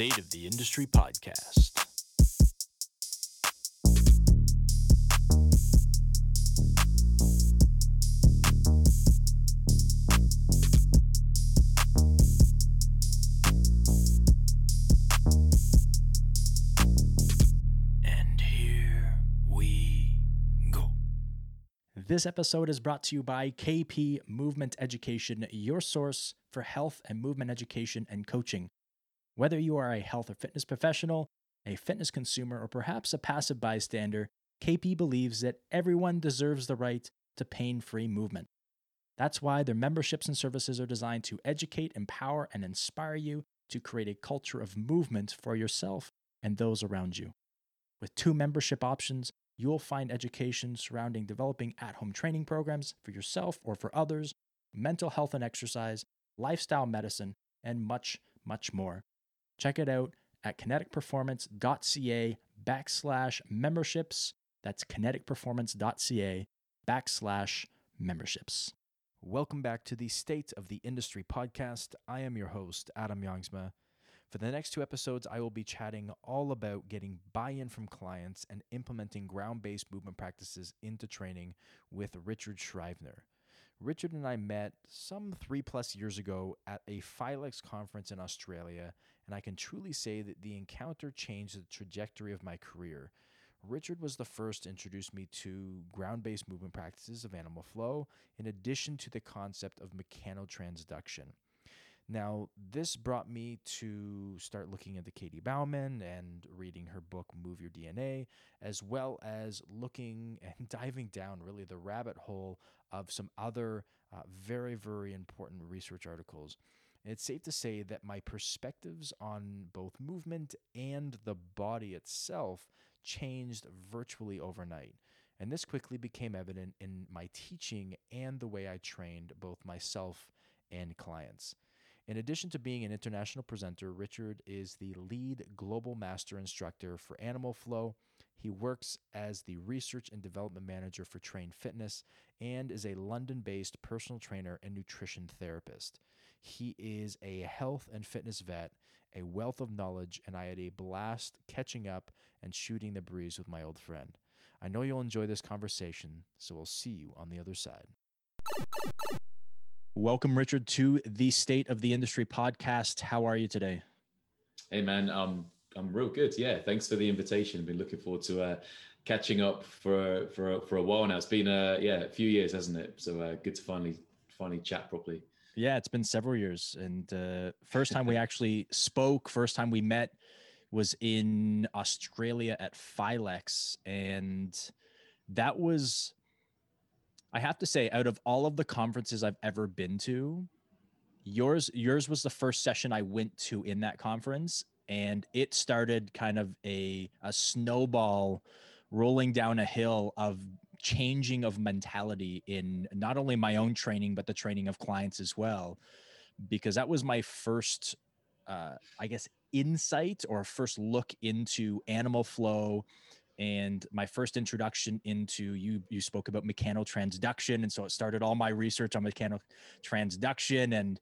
State of the Industry podcast. And here we go. This episode is brought to you by KP Movement Education, your source for health and movement education and coaching. Whether you are a health or fitness professional, a fitness consumer, or perhaps a passive bystander, KP believes that everyone deserves the right to pain free movement. That's why their memberships and services are designed to educate, empower, and inspire you to create a culture of movement for yourself and those around you. With two membership options, you'll find education surrounding developing at home training programs for yourself or for others, mental health and exercise, lifestyle medicine, and much, much more. Check it out at kineticperformance.ca backslash memberships. That's kineticperformance.ca backslash memberships. Welcome back to the State of the Industry podcast. I am your host, Adam Youngsma. For the next two episodes, I will be chatting all about getting buy in from clients and implementing ground based movement practices into training with Richard Scrivener. Richard and I met some three plus years ago at a FILEX conference in Australia, and I can truly say that the encounter changed the trajectory of my career. Richard was the first to introduce me to ground based movement practices of animal flow, in addition to the concept of mechanotransduction. Now, this brought me to start looking into Katy Bowman and reading her book, Move Your DNA, as well as looking and diving down really the rabbit hole of some other uh, very, very important research articles. And it's safe to say that my perspectives on both movement and the body itself changed virtually overnight. And this quickly became evident in my teaching and the way I trained both myself and clients. In addition to being an international presenter, Richard is the lead global master instructor for Animal Flow. He works as the research and development manager for Train Fitness and is a London based personal trainer and nutrition therapist. He is a health and fitness vet, a wealth of knowledge, and I had a blast catching up and shooting the breeze with my old friend. I know you'll enjoy this conversation, so we'll see you on the other side. Welcome, Richard, to the State of the Industry podcast. How are you today? Hey, man. Um, I'm real good. Yeah. Thanks for the invitation. Been looking forward to uh, catching up for for for a while now. It's been uh yeah a few years, hasn't it? So uh, good to finally finally chat properly. Yeah, it's been several years, and uh, first time we actually spoke, first time we met was in Australia at FILEX, and that was I have to say, out of all of the conferences I've ever been to, yours yours was the first session I went to in that conference, and it started kind of a a snowball rolling down a hill of changing of mentality in not only my own training but the training of clients as well, because that was my first, uh, I guess, insight or first look into animal flow and my first introduction into you you spoke about mechanotransduction and so it started all my research on mechanotransduction and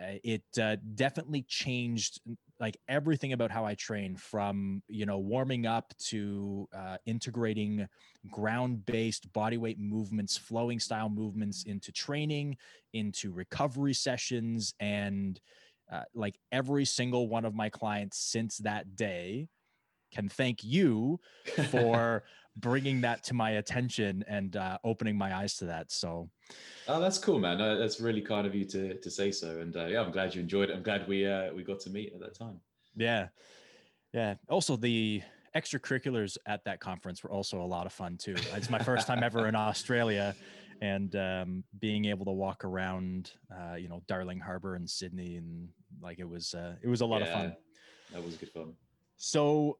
uh, it uh, definitely changed like everything about how i train from you know warming up to uh, integrating ground based body weight movements flowing style movements into training into recovery sessions and uh, like every single one of my clients since that day can thank you for bringing that to my attention and uh, opening my eyes to that. So, oh, that's cool, man. Uh, that's really kind of you to to say so. And uh, yeah, I'm glad you enjoyed it. I'm glad we uh, we got to meet at that time. Yeah, yeah. Also, the extracurriculars at that conference were also a lot of fun too. It's my first time ever in Australia. And um, being able to walk around, uh, you know, Darling Harbour and Sydney, and like it was, uh, it was a lot yeah, of fun. That was good fun. So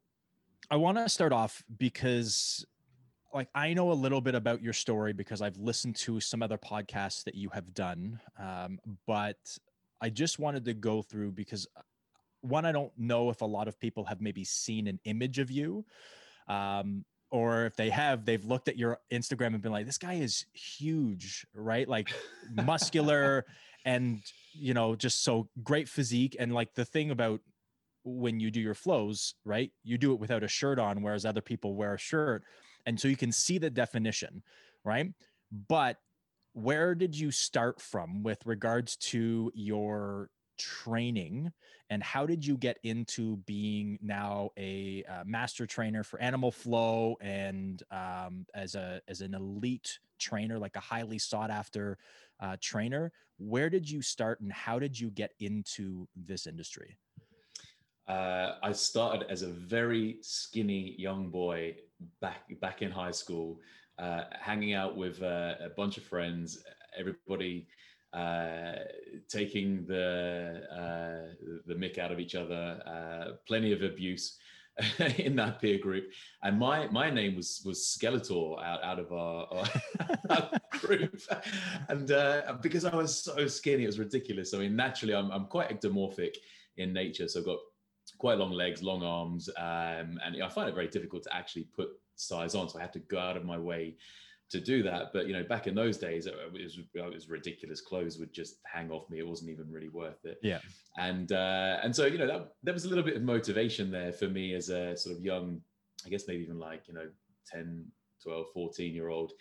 I want to start off because like I know a little bit about your story because I've listened to some other podcasts that you have done. Um, but I just wanted to go through because uh, one, I don't know if a lot of people have maybe seen an image of you. Um, or if they have, they've looked at your Instagram and been like, this guy is huge, right? Like muscular and, you know, just so great physique. And like the thing about when you do your flows, right? You do it without a shirt on, whereas other people wear a shirt. And so you can see the definition, right? But where did you start from with regards to your training and how did you get into being now a uh, master trainer for animal flow and um, as a as an elite trainer like a highly sought after uh, trainer where did you start and how did you get into this industry uh, I started as a very skinny young boy back back in high school, uh, hanging out with uh, a bunch of friends. Everybody uh, taking the uh, the mick out of each other. Uh, plenty of abuse in that peer group, and my my name was was Skeletor out, out of our, our group, and uh, because I was so skinny, it was ridiculous. I mean, naturally, I'm I'm quite ectomorphic in nature, so I've got quite long legs, long arms, um, and I find it very difficult to actually put size on. So I have to go out of my way to do that. But you know, back in those days, it was, it was ridiculous. Clothes would just hang off me. It wasn't even really worth it. Yeah. And uh, and so you know, that, there was a little bit of motivation there for me as a sort of young, I guess maybe even like you know, 10, 12, 14 year old.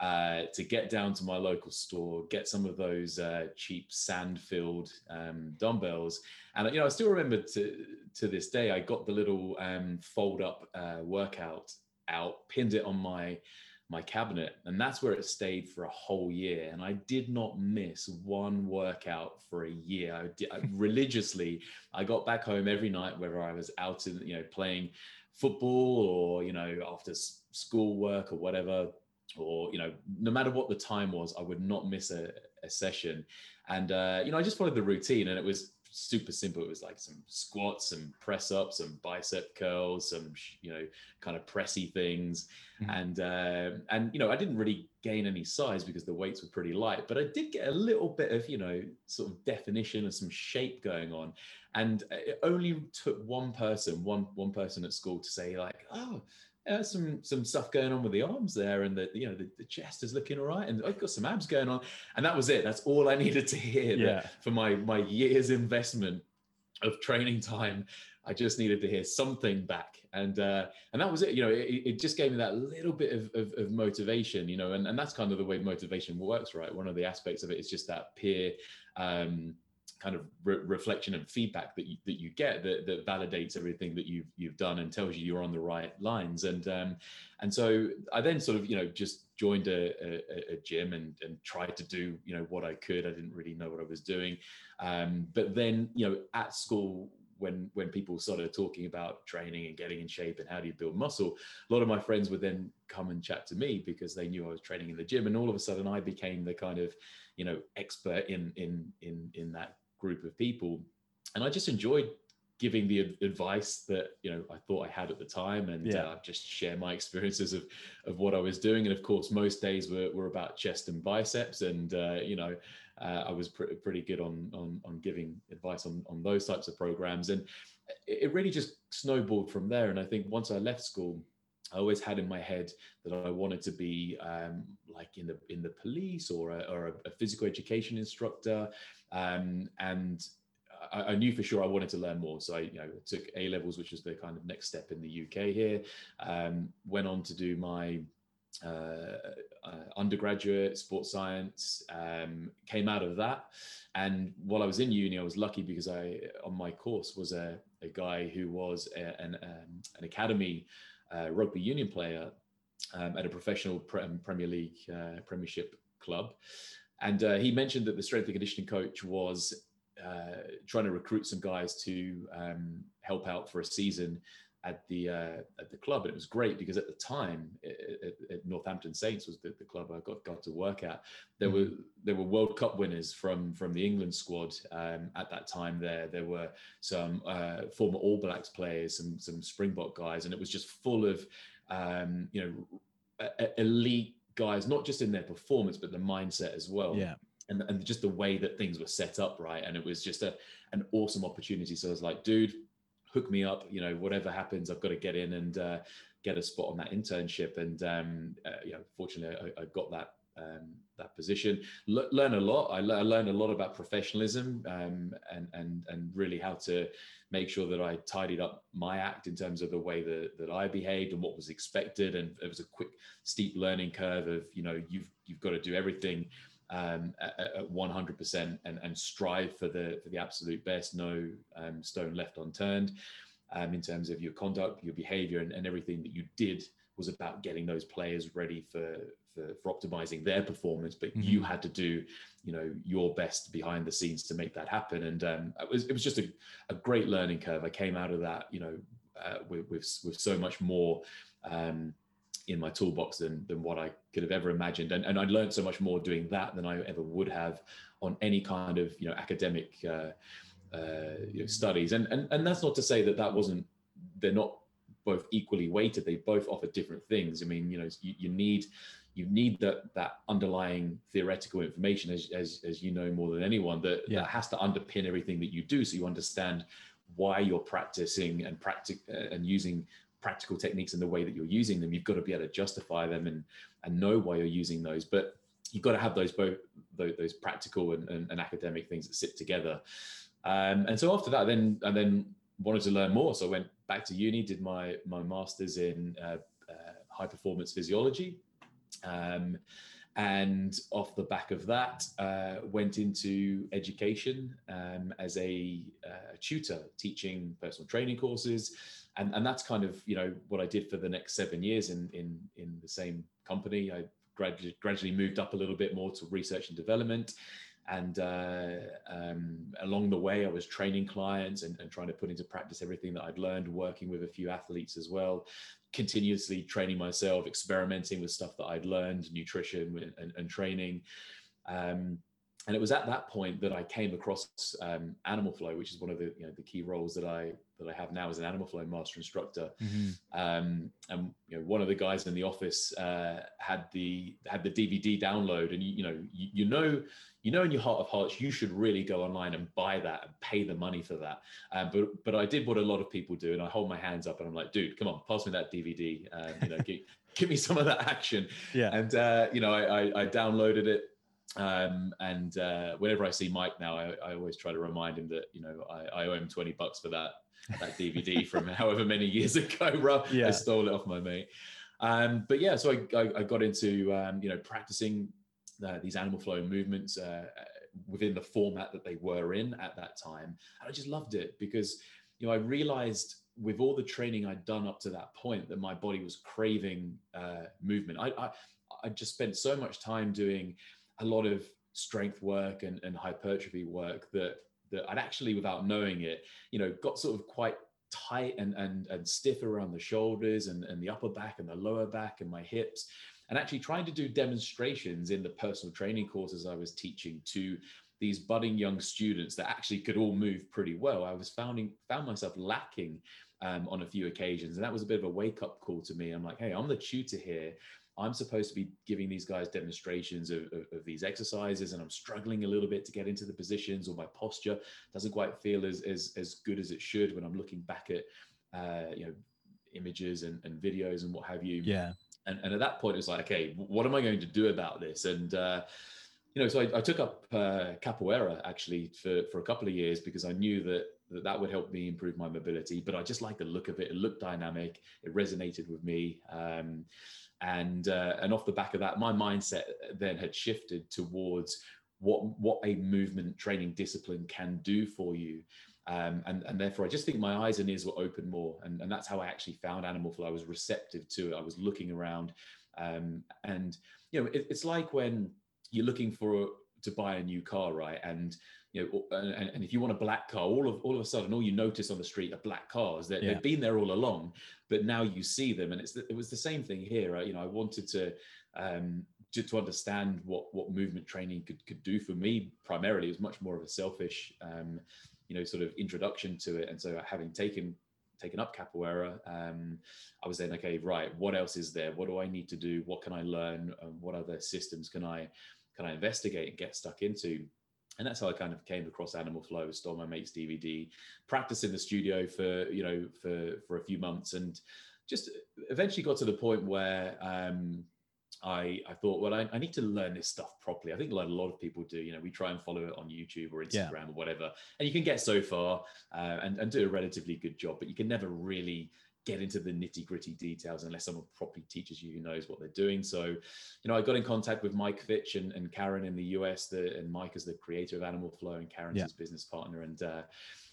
Uh, to get down to my local store, get some of those uh, cheap sand-filled um, dumbbells, and you know I still remember to to this day I got the little um, fold-up uh, workout out, pinned it on my my cabinet and that's where it stayed for a whole year. And i did not miss one workout for a year. I did, I, religiously i got back home every night whether i was out in you know playing football or you know after school work or whatever or you know no matter what the time was i would not miss a, a session and uh, you know i just followed the routine and it was super simple. It was like some squats, some press ups, some bicep curls, some you know kind of pressy things, mm-hmm. and uh, and you know I didn't really gain any size because the weights were pretty light, but I did get a little bit of you know sort of definition and some shape going on, and it only took one person, one one person at school to say like, oh uh, some some stuff going on with the arms there, and the you know the, the chest is looking all right, and I've got some abs going on, and that was it. That's all I needed to hear. Yeah. For my my year's investment of training time, I just needed to hear something back, and uh, and that was it. You know, it, it just gave me that little bit of, of, of motivation. You know, and and that's kind of the way motivation works, right? One of the aspects of it is just that peer. Um, kind of re- reflection and feedback that you, that you get that, that validates everything that you've you've done and tells you you're on the right lines. And um, and so I then sort of you know just joined a, a, a, gym and and tried to do you know what I could. I didn't really know what I was doing. Um, but then you know at school when when people started talking about training and getting in shape and how do you build muscle a lot of my friends would then come and chat to me because they knew I was training in the gym. And all of a sudden I became the kind of you know expert in in in in that group of people. And I just enjoyed giving the advice that you know I thought I had at the time, and yeah. uh, just share my experiences of of what I was doing. And of course, most days were, were about chest and biceps, and uh, you know uh, I was pr- pretty good on, on on giving advice on on those types of programs, and it really just snowballed from there. And I think once I left school. I always had in my head that I wanted to be um, like in the in the police or a, or a, physical education instructor, um, and I, I, knew for sure I wanted to learn more. So I, you know, took A levels, which was the kind of next step in the UK here. Um, went on to do my uh, uh, undergraduate sports science. Um, came out of that, and while I was in uni, I was lucky because I on my course was a, a guy who was a, an um, an academy uh, rugby union player um, at a professional pre- Premier League uh, Premiership club. And uh, he mentioned that the strength and conditioning coach was uh, trying to recruit some guys to um, help out for a season at the uh, at the club. And it was great because at the time, it, Northampton Saints was the, the, club I got got to work at. There mm-hmm. were there were World Cup winners from from the England squad um, at that time. There there were some uh, former All Blacks players, some some Springbok guys, and it was just full of um, you know elite guys, not just in their performance, but the mindset as well. Yeah. And, and just the way that things were set up, right? And it was just a an awesome opportunity. So I was like, dude, hook me up. You know, whatever happens, I've got to get in and uh, get a spot on that internship. And um, uh, you know, fortunately, I, I got that um, that position. L- learn a lot. I, le- I, learned a lot about professionalism um, and and and really how to make sure that I tidied up my act in terms of the way that, that I behaved and what was expected. And it was a quick, steep learning curve of you know you've you've got to do everything um, at, at 100% and, and strive for the for the absolute best. No um, stone left unturned um, in terms of your conduct, your behavior, and, and everything that you did was about getting those players ready for for, for optimizing their performance. But mm-hmm. you had to do, you know, your best behind the scenes to make that happen. And um, it was it was just a, a great learning curve. I came out of that, you know, uh, with, with with so much more. Um, in my toolbox than than what I could have ever imagined. And, and I learned so much more doing that than I ever would have on any kind of you know academic uh, uh, you know, studies. And, and and that's not to say that that wasn't they're not both equally weighted. They both offer different things. I mean, you know, you, you need you need that that underlying theoretical information, as as, as you know more than anyone, that, yeah. that has to underpin everything that you do, so you understand why you're practicing and practic uh, and using practical techniques and the way that you're using them. You've got to be able to justify them and and know why you're using those. But you've got to have those both those, practical and, and, and, academic things that sit together. Um, and so after that, then and then wanted to learn more. So I went back to uni, did my my masters in uh, uh, high performance physiology. Um, and off the back of that, uh, went into education um, as a uh, tutor, teaching personal training courses, and and that's kind of you know what I did for the next seven years in in in the same company. I gradually gradually moved up a little bit more to research and development, and uh, um, along the way, I was training clients and, and, trying to put into practice everything that I'd learned, working with a few athletes as well, continuously training myself, experimenting with stuff that I'd learned, nutrition and, and training. Um, and it was at that point that I came across um, Animal Flow, which is one of the you know the key roles that I that I have now as an Animal Flow master instructor. Mm-hmm. Um, and you know, one of the guys in the office uh, had the had the DVD download, and you, you know you, you, know you know in your heart of hearts you should really go online and buy that and pay the money for that. Um, but but I did what a lot of people do, and I hold my hands up and I'm like, dude, come on, pass me that DVD. Uh, you know, give, give me some of that action. Yeah. And uh, you know, I, I, I downloaded it um, and uh, whenever I see Mike now, I, I, always try to remind him that you know I, I owe him twenty bucks for that that DVD from however many years ago. Yeah. I stole it off my mate. Um, but yeah, so I, I, I got into um, you know practicing uh, these animal flow movements uh, within the format that they were in at that time, and I just loved it because you know I realized with all the training I'd done up to that point that my body was craving uh, movement. I, I I just spent so much time doing a lot of strength work and, and hypertrophy work that that I'd actually, without knowing it, you know, got sort of quite tight and and and stiff around the shoulders and, and the upper back and the lower back and my hips. And actually trying to do demonstrations in the personal training courses I was teaching to these budding young students that actually could all move pretty well. I was founding found myself lacking um, on a few occasions, and that was a bit of a wake up call to me. I'm like, hey, I'm the tutor here. I'm supposed to be giving these guys demonstrations of, of, of, these exercises, and I'm struggling a little bit to get into the positions, or my posture doesn't quite feel as as, as good as it should when I'm looking back at uh, you know images and, and videos and what have you. Yeah. And, and at that point, it's like, okay, what am I going to do about this? And uh, you know, so I, I took up uh, capoeira actually for for a couple of years because I knew that that that would help me improve my mobility. But I just like the look of it. It looked dynamic. It resonated with me. Um, and uh, and off the back of that my mindset then had shifted towards what what a movement training discipline can do for you um, and and therefore I just think my eyes and ears were open more and, and that's how I actually found animal flow I was receptive to it I was looking around um, and you know it, it's like when you're looking for to buy a new car right and you know, and, and, if you want a black car, all of all of a sudden, all you notice on the street are black cars. That yeah. they've been there all along, but now you see them, and it's it was the same thing here. You know, I wanted to um, to, to understand what what movement training could could do for me. Primarily, it was much more of a selfish, um, you know, sort of introduction to it. And so, having taken taken up capoeira, um, I was then okay, right? What else is there? What do I need to do? What can I learn? Um, what other systems can I can I investigate and get stuck into? And that's how I kind of came across Animal Flow. Stole my mate's DVD, practiced in the studio for you know for for a few months, and just eventually got to the point where um, I, I thought, well, I, I, need to learn this stuff properly. I think like a lot of people do. You know, we try and follow it on YouTube or Instagram yeah. or whatever, and you can get so far uh, and, and do a relatively good job, but you can never really get into the nitty gritty details unless someone properly teaches you who knows what they're doing. So, you know, I got in contact with Mike Fitch and, and Karen in the US, the, and Mike is the creator of Animal Flow and Karen's yeah. his business partner. And uh,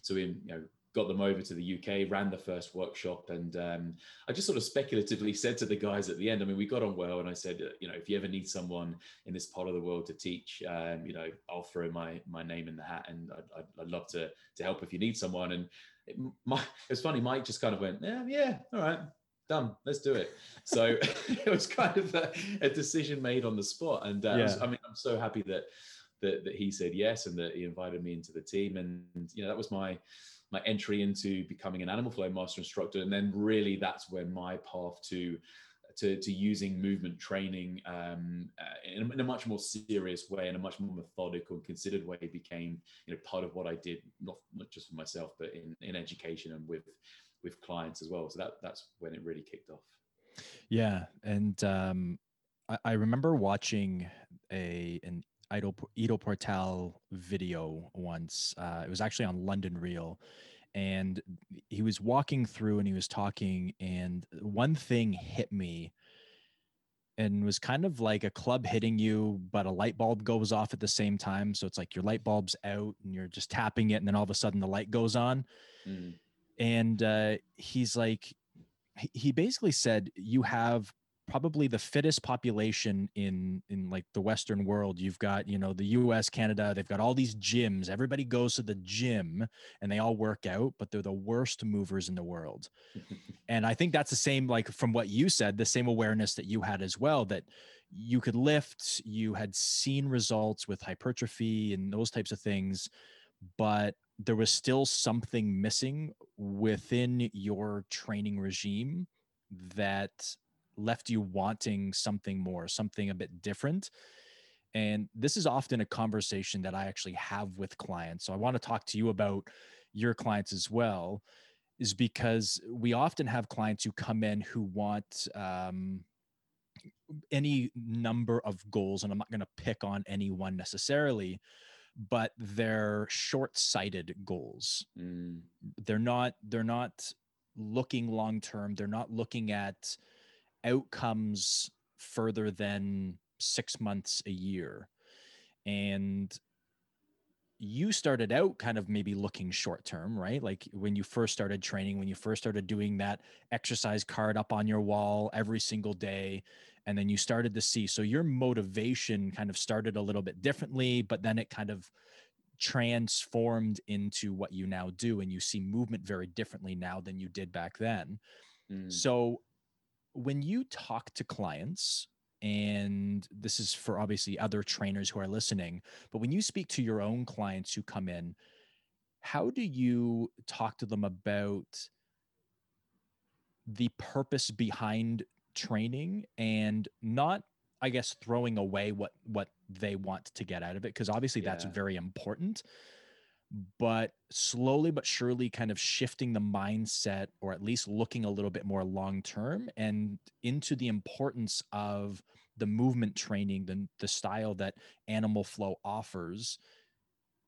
so we, you know, got them over to the UK, ran the first workshop, and um, I just sort of speculatively said to the guys at the end. I mean, we got on well, and I said, uh, you know, if you ever need someone in this part of the world to teach, um, you know, I'll throw my my name in the hat, and I'd, I'd, I'd love to to help if you need someone. And it, my, it was funny, Mike just kind of went, yeah, yeah, all right, done let's do it. So it was kind of a, a, decision made on the spot. And uh, yeah. I, was, I, mean i'm so happy that, that that he said yes and that he invited me into the team. And you know that was my my entry into becoming an animal flow master instructor. And then really that's where my path to to, to using movement training um, uh, in, a, in, a, much more serious way, in a much more methodical and considered way, became you know part of what I did, not not just for myself, but in, in education and with with clients as well. So that that's when it really kicked off. Yeah, and um, I, I remember watching a an Ido, Ido Portal video once. Uh, it was actually on London Real. And he was walking through and he was talking, and one thing hit me and was kind of like a club hitting you, but a light bulb goes off at the same time. So it's like your light bulb's out and you're just tapping it, and then all of a sudden the light goes on. Mm. And uh, he's like, he basically said, You have probably the fittest population in in like the western world. You've got you know the US Canada they've got all these gyms. Everybody goes to the gym and they all work out but they're the worst movers in the world. And i think that's the same like from what you said the same awareness that you had as well that you could lift you had seen results with hypertrophy and those types of things but there was still something missing within your training regime that left you wanting something more, something a bit different. And this is often a conversation that I actually have with clients. So I want to talk to you about your clients as well, is because we often have clients who come in who want um, any number of goals, and I'm not going to pick on any one necessarily, but they're short-sighted goals. Mm. They're not. They're not looking long term. They're not looking at outcomes further than six months a year and you started out kind of maybe looking short term, right? Like when you first started training, when you first started doing that exercise card up on your wall every single day, and then you started to see. So your motivation kind of started a little bit differently, but then it kind of transformed into what you now do. And you see movement very differently now than you did back then. Mm. So when you talk to clients and this is for obviously other trainers who are listening but when you speak to your own clients who come in how do you talk to them about the purpose behind training and not i guess throwing away what what they want to get out of it because obviously yeah. that's very important but slowly but surely kind of shifting the mindset or at least looking a little bit more long term and into the importance of the movement training the, the style that animal flow offers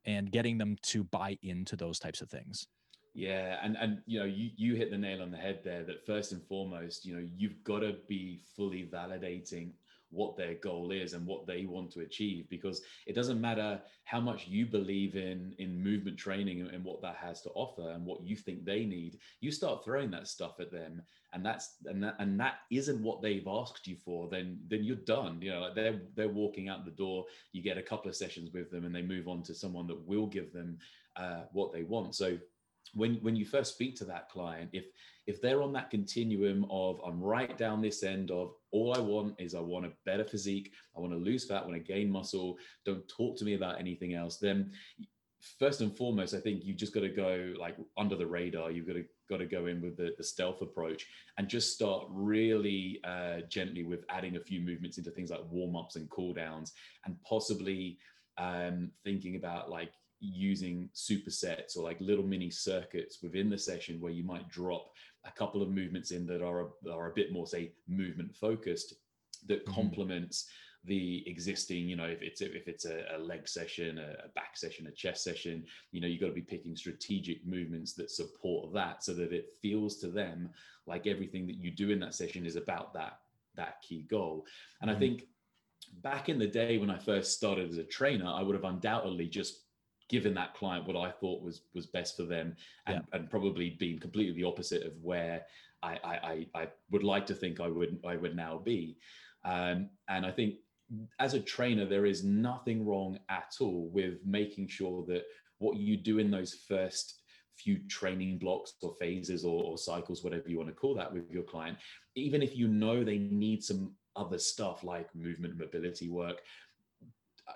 and getting them to buy into those types of things. Yeah and and you know you you hit the nail on the head there that first and foremost you know you've got to be fully validating what their goal is and what they want to achieve because it doesn't matter how much you believe in in movement training and what that has to offer and what you think they need you start throwing that stuff at them. And that's and that and that isn't what they've asked you for then then you're done. You know like they're they're walking out the door. You get a couple of sessions with them and they move on to someone that will give them uh, what they want. So when when you first speak to that client if if they're on that continuum of i'm right down this end of all i want is i want a better physique i want to lose fat i want to gain muscle don't talk to me about anything else then first and foremost i think you've just got to go like under the radar. You've got to got to go in with the, the stealth approach and just start really uh, gently with adding a few movements into things like warm-ups and cool downs and possibly um, thinking about like using supersets or like little mini circuits within the session where you might drop a couple of movements in that are a, are a bit more say movement focused that Mhm. complements the existing you know if it's if it's a, a leg session a, a back session a chest session you know you've got to be picking strategic movements that support that so that it feels to them like everything that you do in that session is about that that key goal and i Mhm. think back in the day when i first started as a trainer i would have undoubtedly just given that client what i thought was was best for them and, and probably been completely the opposite of where I, I i i would like to think i would i would now be um, and i think as a trainer, there is nothing wrong at all with making sure that what you do in those first few training blocks or phases or, or, cycles, whatever you want to call that with your client, even if you know they need some other stuff like movement mobility work.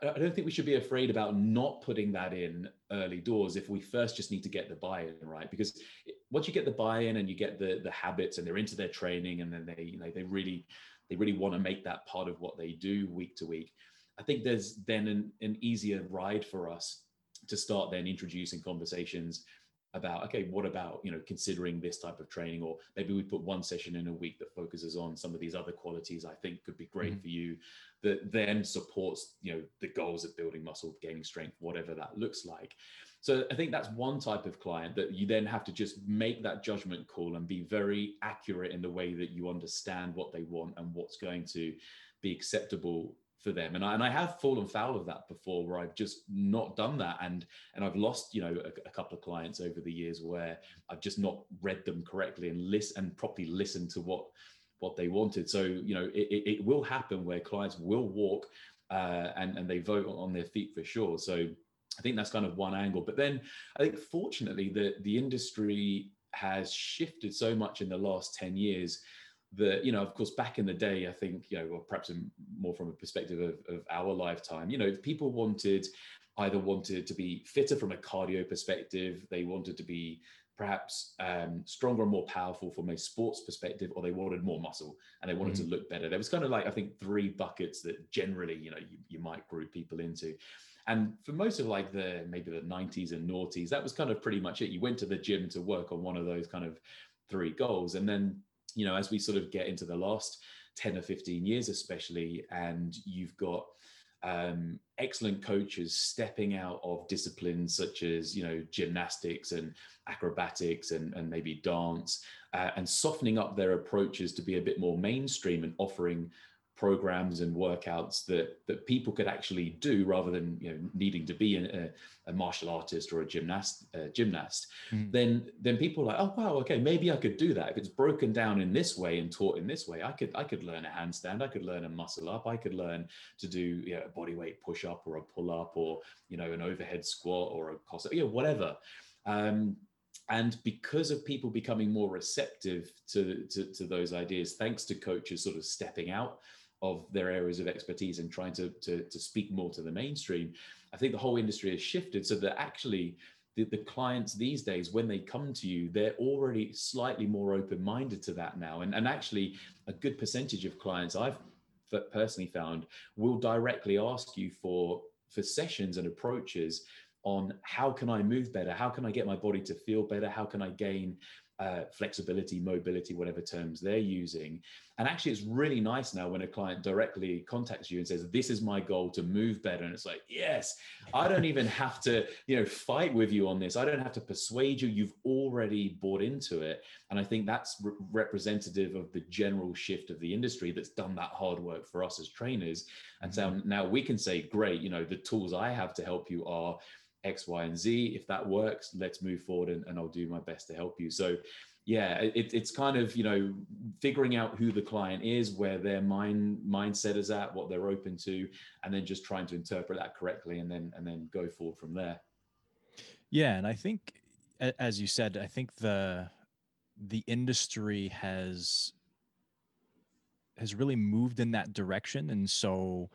I don't think we should be afraid about not putting that in early doors if we first just need to get the buy-in right because once you get the buy-in and you get the the habits and they're into their training and then they you know they really they really want to make that part of what they do week to week. I think there's then an, an easier ride for us to start then introducing conversations about okay what about you know considering this type of training or maybe we put one session in a week that focuses on some of these other qualities i think could be great mm-hmm. for you that then supports you know the goals of building muscle gaining strength whatever that looks like so i think that's one type of client that you then have to just make that judgment call and be very accurate in the way that you understand what they want and what's going to be acceptable for them. And I, and I have fallen foul of that before where I've just not done that. And and I've lost you know a, a, couple of clients over the years where I've just not read them correctly and listen and properly listened to what what they wanted. So you know it, it, it will happen where clients will walk uh, and and they vote on their feet for sure. So I think that's kind of one angle. But then I think fortunately the the industry has shifted so much in the last 10 years that you know of course back in the day i think you know or perhaps more from a perspective of, of our lifetime you know people wanted either wanted to be fitter from a cardio perspective they wanted to be perhaps um, stronger and more powerful from a sports perspective or they wanted more muscle and they wanted mm-hmm. to look better. There was kind of like i think three buckets that generally you know you, you might group people into. And for most of like the maybe the 90s and noughties that was kind of pretty much it. You went to the gym to work on one of those kind of three goals and then you know, as we sort of get into the last 10 or 15 years, especially, and you've got um, excellent coaches stepping out of disciplines such as, you know, gymnastics and acrobatics and, and maybe dance uh, and softening up their approaches to be a bit more mainstream and offering programs and workouts that that people could actually do rather than you know needing to be a, a martial artist or a gymnast uh, gymnast. Mm. then then people are like oh wow okay maybe i could do that. If it's broken down in this way and taught in this way i could i could learn a handstand i could learn a muscle up i could learn to do you know, a body weight push up or a pull up or you know an overhead squat or a cost you know whatever. Um, and because of people becoming more receptive to, to, to those ideas thanks to coaches sort of stepping out of their areas of expertise and trying to, to, to speak more to the mainstream, I think the whole industry has shifted so that actually the, the clients these days, when they come to you, they're already slightly more open-minded to that now. And, and actually a good percentage of clients I've personally found will directly ask you for, for sessions and approaches on how can I move better? How can I get my body to feel better? How can I gain uh, flexibility, mobility, whatever terms they're using. And actually, it's really nice now when a client directly contacts you and says, "This is my goal to move better," and it's like, "Yes, I don't even have to, you know, fight with you on this. I don't have to persuade you. You've already bought into it." And I think that's re- representative of the general shift of the industry that's done that hard work for us as trainers. And so mm-hmm. now we can say, "Great, you know, the tools I have to help you are." X, Y, and Z. If that works, let's move forward and, and I'll do my best to help you. So yeah, it, it's kind of, you know, figuring out who the client is, where their mind mindset is at, what they're open to, and then just trying to interpret that correctly and then and then go forward from there. Yeah. And I think as you said, I think the the industry has has really moved in that direction. And so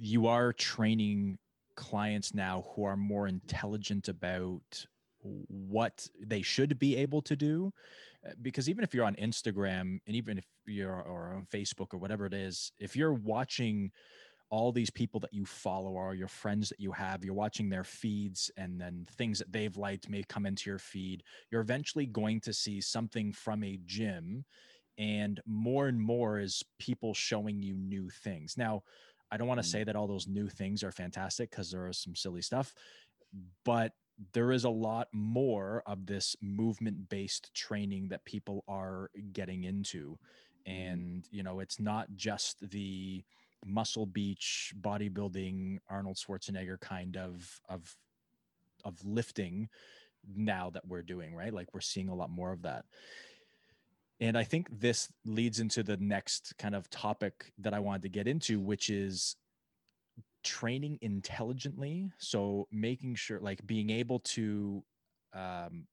you are training clients now who are more intelligent about what they should be able to do uh, because even if you're on instagram and even if you're or on facebook or whatever it is if you're watching all these people that you follow or your friends that you have you're watching their feeds and then things that they've liked may come into your feed you're eventually going to see something from a gym and more and more is people showing you new things. Now, I don't want to Mm. say that all those new things are fantastic because there is some silly stuff, but there is a lot more of this movement based training that people are getting into. And, you know, it's not just the muscle beach bodybuilding Arnold Schwarzenegger kind of of of lifting now that we're doing, right? Like we're seeing a lot more of that. And I think this leads into the next kind of topic that I wanted to get into, which is training intelligently. So making sure, like being able to um,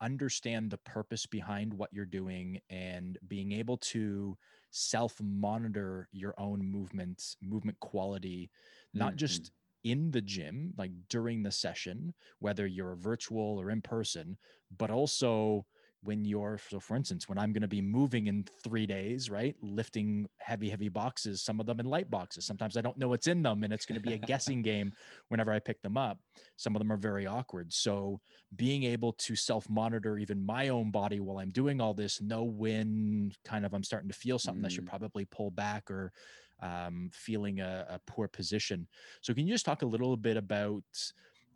understand the purpose behind what you're doing and being able to self monitor your own movement, movement quality, not Mhm. just in the gym, like during the session, whether you're virtual or in person, but also when you're so for instance when i'm going to be moving in three days right lifting heavy heavy boxes some of them in light boxes. Sometimes i don't know what's in them and it's going to be a guessing game whenever i pick them up. Some of them are very awkward. So being able to self monitor even my own body while i'm doing all this know when kind of i'm starting to feel something that should Mm. probably pull back or um, feeling a, a poor position. So can you just talk a little bit about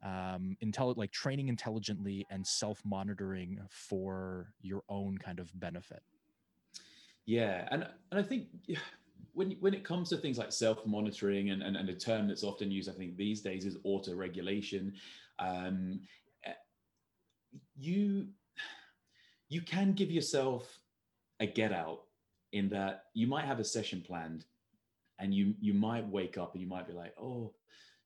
um, intelli- like training intelligently and self monitoring for your own kind of benefit. Yeah, and and I think when when it comes to things like self monitoring and, and and a term that's often used, I think these days is auto regulation. Um, eh, you you can give yourself a get out in that you might have a session planned, and you you might wake up and you might be like, oh,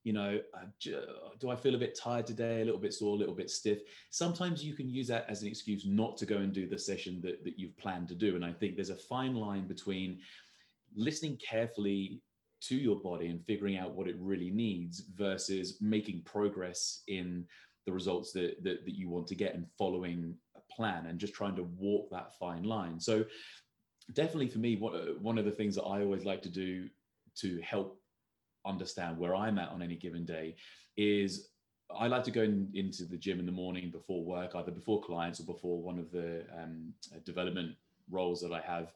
you know, uh, do I feel a bit tired today, a little bit sore, a little bit stiff? Sometimes you can use that as an excuse not to go and do the session that, that you've planned to do. And I think there's a fine line between listening carefully to your body and figuring out what it really needs versus making progress in the results that, that, that you want to get and following a plan and just trying to walk that fine line. So definitely for me, one, one of the things that I always like to do to help understand where I'm at on any given day is I like to go in, into the gym in the morning before work, either before clients or before one of the um, development roles that I have.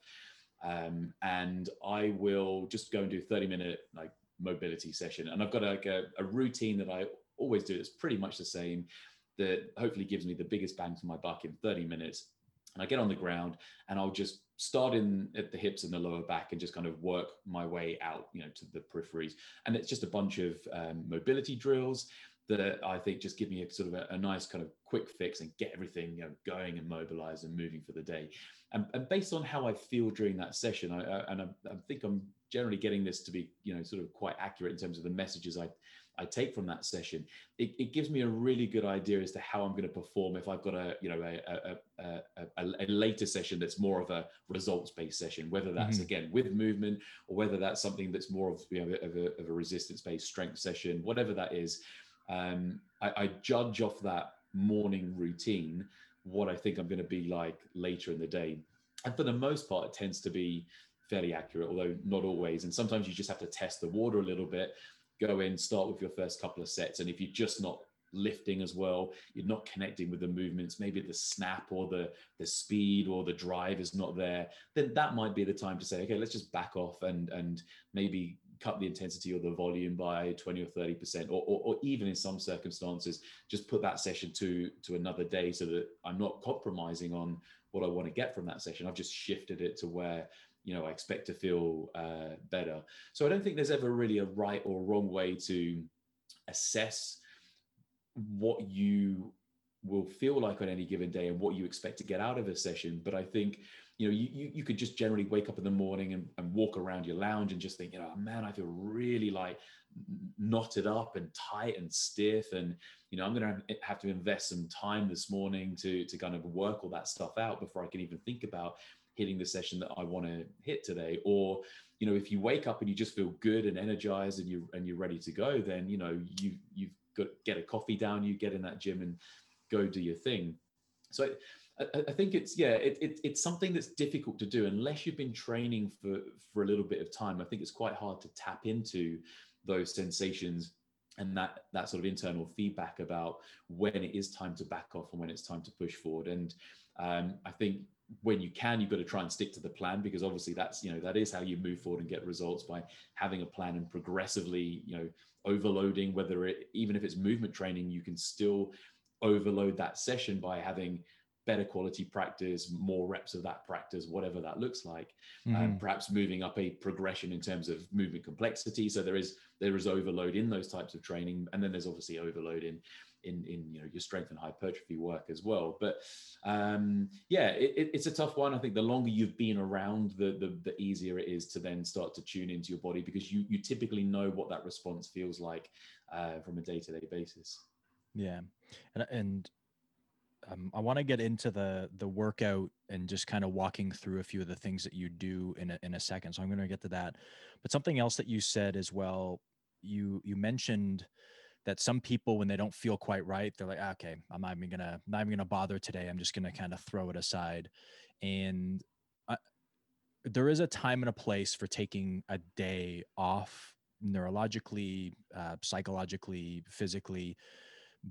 Um, and I will just go and do a 30 minute like mobility session. And I've got like a, a routine that I always do. It's pretty much the same that hopefully gives me the biggest bang for my buck in 30 minutes. And I get on the ground and I'll just start in at the hips and the lower back and just kind of work my way out, you know, to the peripheries. And it's just a bunch of um, mobility drills that I think just give me a sort of a, a, nice kind of quick fix and get everything you know, going and mobilized and moving for the day. And, and based on how I feel during that session, I, I and I, I think I'm generally getting this to be, you know, sort of quite accurate in terms of the messages I I take from that session, it, it, gives me a really good idea as to how I'm going to perform if I've got a you know a, a, a, a later session that's more of a results based session, whether that's mm-hmm. again with movement or whether that's something that's more of you know of a, of a resistance based strength session, whatever that is. Um, I, I judge off that morning routine what I think I'm going to be like later in the day, and for the most part, it tends to be fairly accurate, although not always. And sometimes you just have to test the water a little bit go in, start with your first couple of sets. And if you're just not lifting as well, you're not connecting with the movements, maybe the snap or the, the speed or the drive is not there, then that might be the time to say, okay, let's just back off and, and maybe cut the intensity or the volume by 20 or 30%, or, or, or even in some circumstances, just put that session to, to another day so that I'm not compromising on what I want to get from that session. I've just shifted it to where you know, I expect to feel uh, better. So I don't think there's ever really a right or wrong way to assess what you will feel like on any given day and what you expect to get out of a session. But I think, you know, you, you, you could just generally wake up in the morning and, and walk around your lounge and just think, you know, man, I feel really like knotted up and tight and stiff. And, you know, I'm going to have to invest some time this morning to, to kind of work all that stuff out before I can even think about hitting the session that I want to hit today. Or, you know, if you wake up and you just feel good and energized and you and you're ready to go, then you know you you've got get a coffee down, you get in that gym and go do your thing. So I, I think it's yeah, it, it, it's something that's difficult to do unless you've been training for for a little bit of time. I think it's quite hard to tap into those sensations and that that sort of internal feedback about when it is time to back off and when it's time to push forward and um, i think when you can you've got to try and stick to the plan because obviously that's you know that is how you move forward and get results by having a plan and progressively you know overloading whether it even if it's movement training you can still overload that session by having better quality practice, more reps of that practice, whatever that looks like. Mm-hmm. Um, perhaps moving up a progression in terms of movement complexity. So there is there is overload in those types of training, and then there's obviously overload in in in you know your strength and hypertrophy work as well. But um, yeah, it, it's a tough one. I think the longer you've been around, the, the the easier it is to then start to tune into your body because you you typically know what that response feels like uh, from a day to day basis. Yeah, and and um, I want to get into the the workout and just kind of walking through a few of the things that you do in a, in a second. So I'm going to get to that. But something else that you said as well, you you mentioned that some people when they don't feel quite right, they're like, ah, okay, I'm not even gonna not even gonna bother today. I'm just gonna kind of throw it aside. And I, there is a time and a place for taking a day off neurologically, uh, psychologically, physically.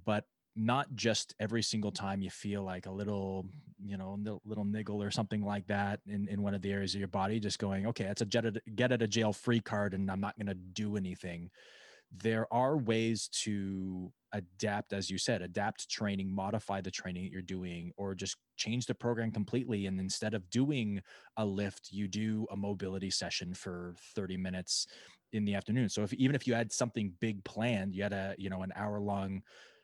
But not just every single time you feel like a little, you know, little niggle or something like that in, in one of the areas of your body, just going, okay, that's a get out of jail free card and I'm not going to do anything. There are ways to adapt, as you said, adapt training, modify the training that you're doing, or just change the program completely. And instead of doing a lift, you do a mobility session for 30 minutes in the afternoon. So if even if you had something big planned, you had a, you know, an hour long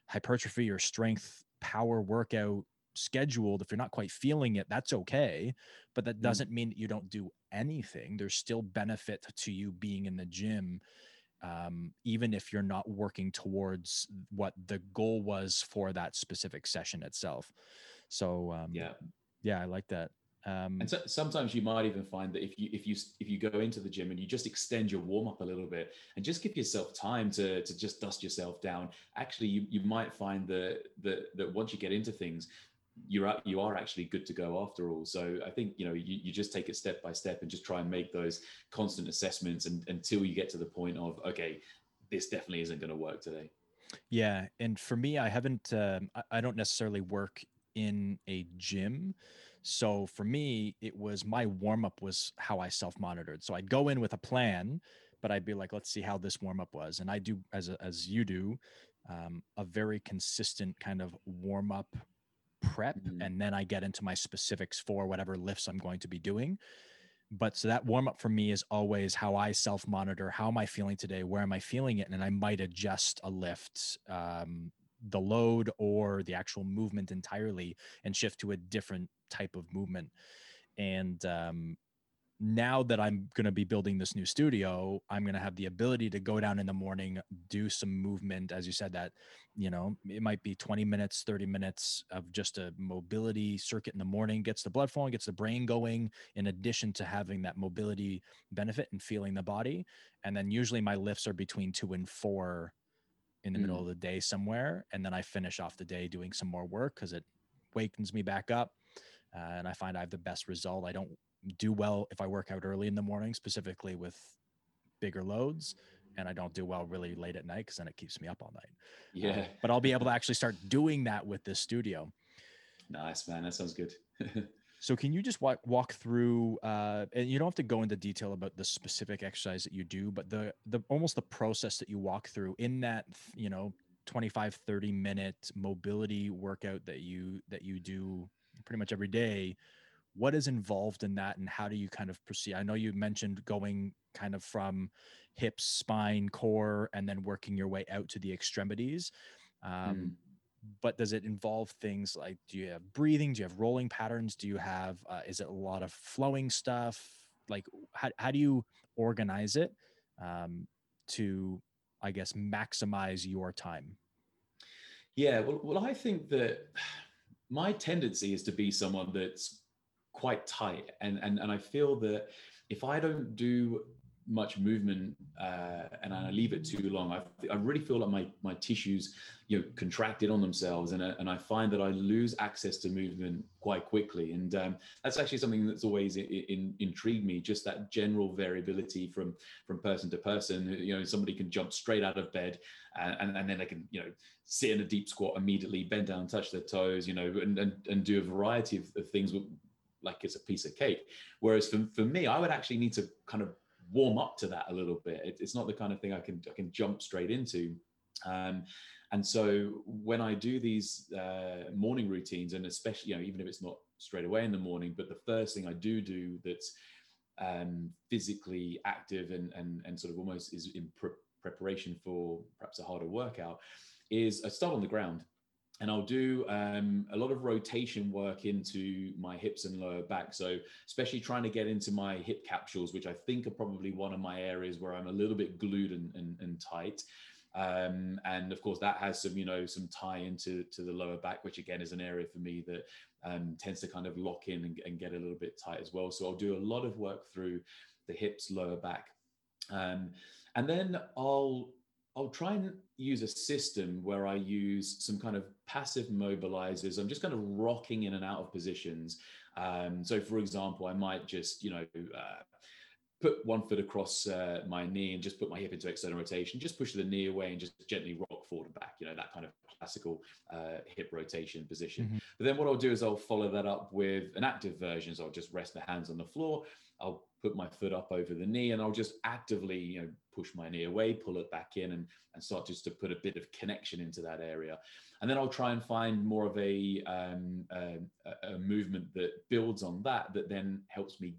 hypertrophy or strength power workout scheduled if you're not quite feeling it that's okay but that mm. doesn't mean that you don't do anything there's still benefit to you being in the gym um, even if you're not working towards what the goal was for that specific session itself. So um, yeah. yeah i like that. Um, and so, sometimes you might even find that if you if you if you go into the gym and you just extend your warm up a little bit and just give yourself time to to just dust yourself down, actually you you might find that that that once you get into things, you're you are actually good to go after all. So I think you know you, you just take it step by step and just try and make those constant assessments and, until you get to the point of okay, this definitely isn't going to work today. Yeah, and for me, I haven't. Um, I, I don't necessarily work in a gym. So for me, it was my warm up was how I self monitored. So I'd go in with a plan, but I'd be like, let's see how this warm up was. And I do, as, a, as you do, um, a very consistent kind of warm up prep. Mm-hmm. And then I get into my specifics for whatever lifts I'm going to be doing. But so that warm up for me is always how I self monitor. How am I feeling today? Where am I feeling it? And I might adjust a lift um, the load or the actual movement entirely and shift to a different type of movement. And um, now that I'm going to be building this new studio, I'm going to have the ability to go down in the morning, do some movement. As you said, that, you know, it might be 20 minutes, 30 minutes of just a mobility circuit in the morning, gets the blood flowing, gets the brain going, in addition to having that mobility benefit and feeling the body. And then usually my lifts are between two and four in the mm. middle of the day somewhere and then i finish off the day doing some more work because it wakens me back up uh, and i find i have the best result i don't do well if i work out early in the morning specifically with bigger loads and i don't do well really late at night because then it keeps me up all night. Yeah. Uh, but i'll be able to actually start doing that with this studio. Nice man that sounds good. So can you just walk walk through uh, and you don't have to go into detail about the specific exercise that you do, but the the almost the process that you walk through in that, you know, 25 30 minute mobility workout that you that you do pretty much every day what is involved in that and how do you kind of proceed? I know you mentioned going kind of from hips spine core and then working your way out to the extremities um, mm. but does it involve things like do you have breathing? Do you have rolling patterns? Do you have uh, is it a lot of flowing stuff? Like how, how do you organize it um, to i guess maximize your time? Yeah well, well i think that my tendency is to be someone that's quite tight and and, and i feel that if i don't do much movement uh, and I leave it too long, I, I really feel like my my tissues, you know, contracted on themselves, and uh, and I find that I lose access to movement quite quickly, and um, that's actually something that's always in, in, intrigued me. Just that general variability from from person to person. You know, somebody can jump straight out of bed, and, and, and then they can you know sit in a deep squat immediately, bend down, touch their toes, you know, and and, and do a variety of, of things like it's a piece of cake. Whereas for, for me, I would actually need to kind of warm up to that a little bit. It, it's not the kind of thing I can I can jump straight into. Um, and so when I do these uh, morning routines, and especially you know even if it's not straight away in the morning, but the first thing I do do that's um, physically active and, and and sort of almost is in pre- preparation for perhaps a harder workout is I start on the ground and I'll do um, a lot of rotation work into my hips and lower back. So, especially trying to get into my hip capsules, which I think are probably one of my areas where I'm a little bit glued and, and, and tight. Um, and of course, that has some, you know, some tie into to the lower back, which again is an area for me that um, tends to kind of lock in and, and, get a little bit tight as well. So I'll do a lot of work through the hips, lower back, um, and then I'll I'll try and use a system where I use some kind of passive mobilizers. I'm just kind of rocking in and out of positions. Um, so, for example, I might just, you know, uh, put one foot across uh, my knee and just put my hip into external rotation, just push the knee away and just gently rock forward and back, you know, that kind of classical uh, hip rotation position. Mm-hmm. But then what I'll do is I'll follow that up with an active version. So I'll just rest the hands on the floor. I'll put my foot up over the knee and I'll just actively, you know, push my knee away, pull it back in and, and start just to put a bit of connection into that area. And then I'll try and find more of a, um, a, a movement that builds on that, that then helps me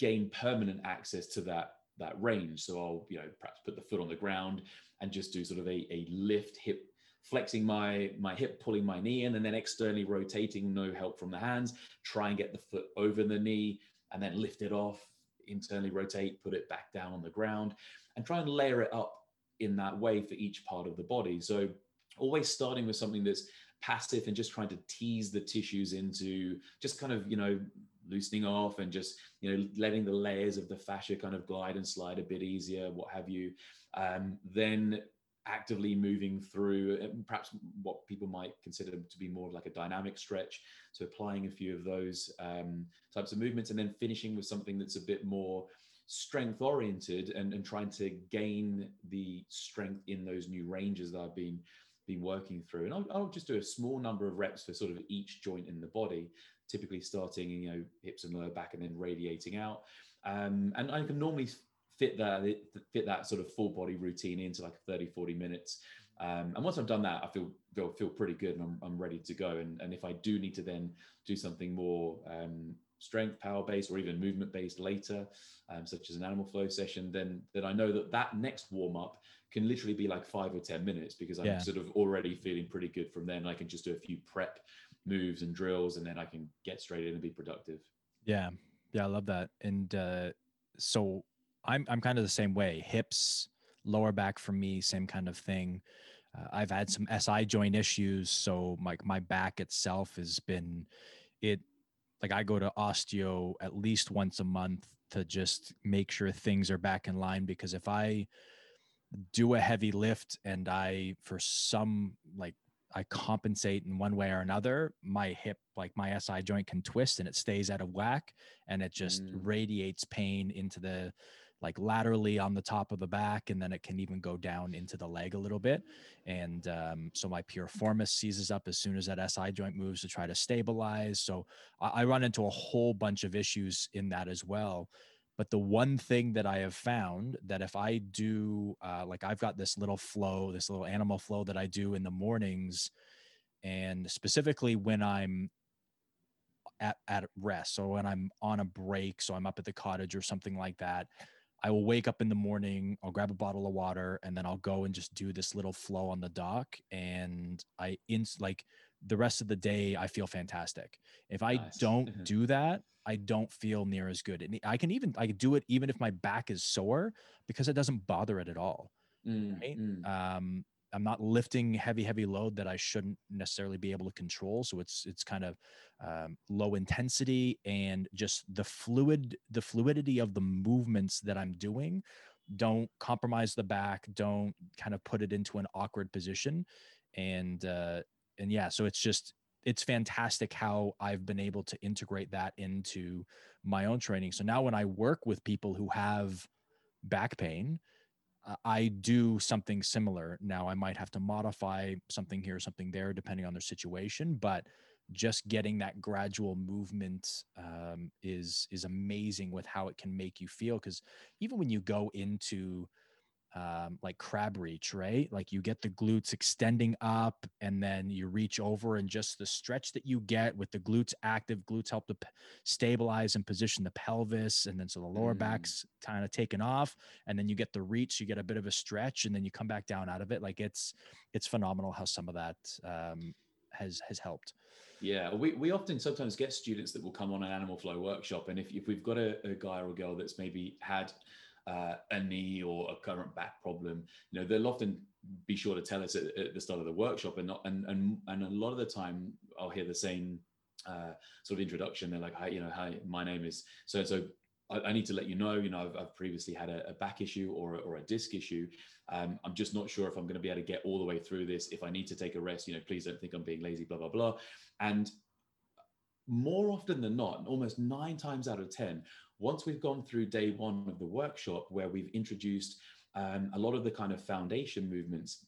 gain permanent access to that that range. So I'll, you know, perhaps put the foot on the ground and just do sort of a, a lift hip flexing my my hip pulling my knee in and then externally rotating no help from the hands try and get the foot over the knee and then lift it off internally rotate, put it back down on the ground, and try and layer it up in that way for each part of the body. So always starting with something that's passive and just trying to tease the tissues into just kind of, you know, loosening off and just, you know, letting the layers of the fascia kind of glide and slide a bit easier, what have you. Um, then actively moving through uh, perhaps what people might consider to be more of like a dynamic stretch. So applying a few of those um, types of movements and then finishing with something that's a bit more strength oriented and, and trying to gain the strength in those new ranges that I've been been working through. And I'll, I'll just do a small number of reps for sort of each joint in the body, typically starting, you know, hips and lower back and then radiating out. Um, and I can normally fit that fit that sort of full body routine into like 30 40 minutes. Um, and once i've done that i feel feel, feel pretty good and I'm, I'm ready to go. And, and if i do need to then do something more um, strength power based or even movement based later um, such as an animal flow session then then i know that that next warm up can literally be like five or ten minutes because i'm yeah. sort of already feeling pretty good from then. I can just do a few prep moves and drills and then i can get straight in and be productive. Yeah. Yeah i love that. And uh so I'm I'm kind of the same way. Hips, lower back for me, same kind of thing. Uh, I've had some SI joint issues, so like my, my back itself has been it. Like I go to osteo at least once a month to just make sure things are back in line because if I do a heavy lift and I for some like I compensate in one way or another, my hip, like my SI joint can twist and it stays out of whack and it just mm. radiates pain into the like laterally on the top of the back, and then it can even go down into the leg a little bit. And um, so my piriformis seizes up as soon as that SI joint moves to try to stabilize. So I, I run into a whole bunch of issues in that as well. But the one thing that I have found that if I do, uh, like I've got this little flow, this little animal flow that I do in the mornings, and specifically when I'm at, at rest. So when I'm on a break, so I'm up at the cottage or something like that, I will wake up in the morning, I'll grab a bottle of water, and then I'll go and just do this little flow on the dock. And I in like the rest of the day, I feel fantastic. If I nice. don't do that, I don't feel near as good. And I can even I can do it even if my back is sore because it doesn't bother it at all. Mm, right. Mm. Um, I'm not lifting heavy, heavy load that I shouldn't necessarily be able to control. So it's it's kind of um, low intensity and just the fluid, the fluidity of the movements that I'm doing. Don't compromise the back. Don't kind of put it into an awkward position. And uh, and yeah, so it's just it's fantastic how I've been able to integrate that into my own training. So now when I work with people who have back pain, I do something similar. Now I might have to modify something here, something there, depending on their situation, but just getting that gradual movement um, is is amazing with how it can make you feel. Because even when you go into um, like crab reach, right? Like you get the glutes extending up and then you reach over and just the stretch that you get with the glutes active, glutes help to p- stabilize and position the pelvis. And then so the lower mm. back's kind of taken off and then you get the reach, you get a bit of a stretch and then you come back down out of it. Like it's, it's phenomenal how some of that um, has, has helped. Yeah, we, we often sometimes get students that will come on an animal flow workshop. And if, if we've got a, a guy or a girl that's maybe had uh, a knee or a current back problem, you know, they'll often be sure to tell us at, at, the start of the workshop, and not and and and a lot of the time I'll hear the same uh, sort of introduction. They're like, "Hi, you know, hi, my name is so and so." I, need to let you know, you know, I've, I've previously had a, a, back issue or, or a disc issue. Um, I'm just not sure if I'm going to be able to get all the way through this. If I need to take a rest, you know, please don't think I'm being lazy, blah, blah, blah. And more often than not, almost nine times out of 10, once we've gone through day one of the workshop where we've introduced um, a lot of the kind of foundation movements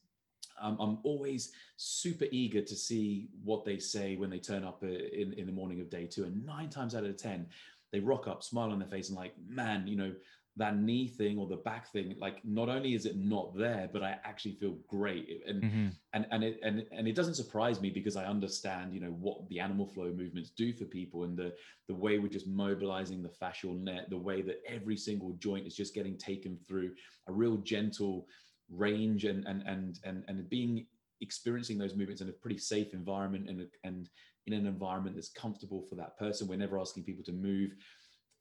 um, I'm always super eager to see what they say when they turn up uh, in, in the morning of day two. And nine times out of 10, they rock up, smile on their face, and like, man, you know, that knee thing or the back thing like not only is it not there but i actually feel great and mm-hmm. and and it and, and it doesn't surprise me because i understand you know what the animal flow movements do for people and the the way we're just mobilizing the fascial net the way that every single joint is just getting taken through a real gentle range and and and and, and being experiencing those movements in a pretty safe environment and and in an environment that's comfortable for that person we're never asking people to move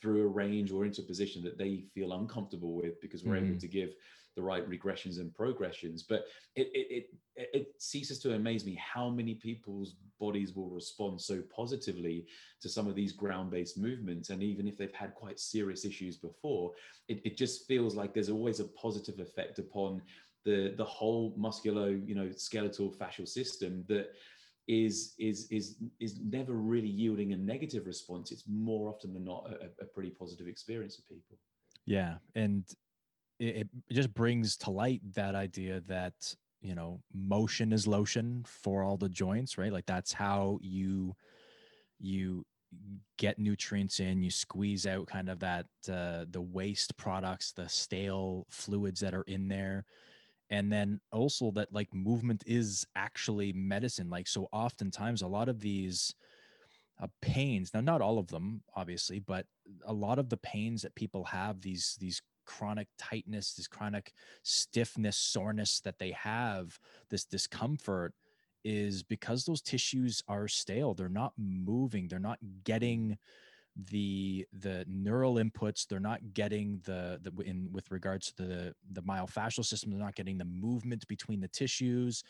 through a range or into a position that they feel uncomfortable with because we're mm. able to give the right regressions and progressions but it, it it it ceases to amaze me how many people's bodies will respond so positively to some of these ground-based movements and even if they've had quite serious issues before it, it just feels like there's always a positive effect upon the the whole musculo you know skeletal fascial system that is is is is never really yielding a negative response. It's more often than not a, a pretty positive experience for people. Yeah and it, it just brings to light that idea that you know motion is lotion for all the joints right? Like that's how you you get nutrients in you squeeze out kind of that uh, the waste products the stale fluids that are in there and then also that like movement is actually medicine like so oftentimes a lot of these uh, pains now not all of them obviously but a lot of the pains that people have these these chronic tightness this chronic stiffness soreness that they have this discomfort is because those tissues are stale they're not moving they're not getting the the neural inputs they're not getting the the in with regards to the the myofascial system they're not getting the movement between the tissues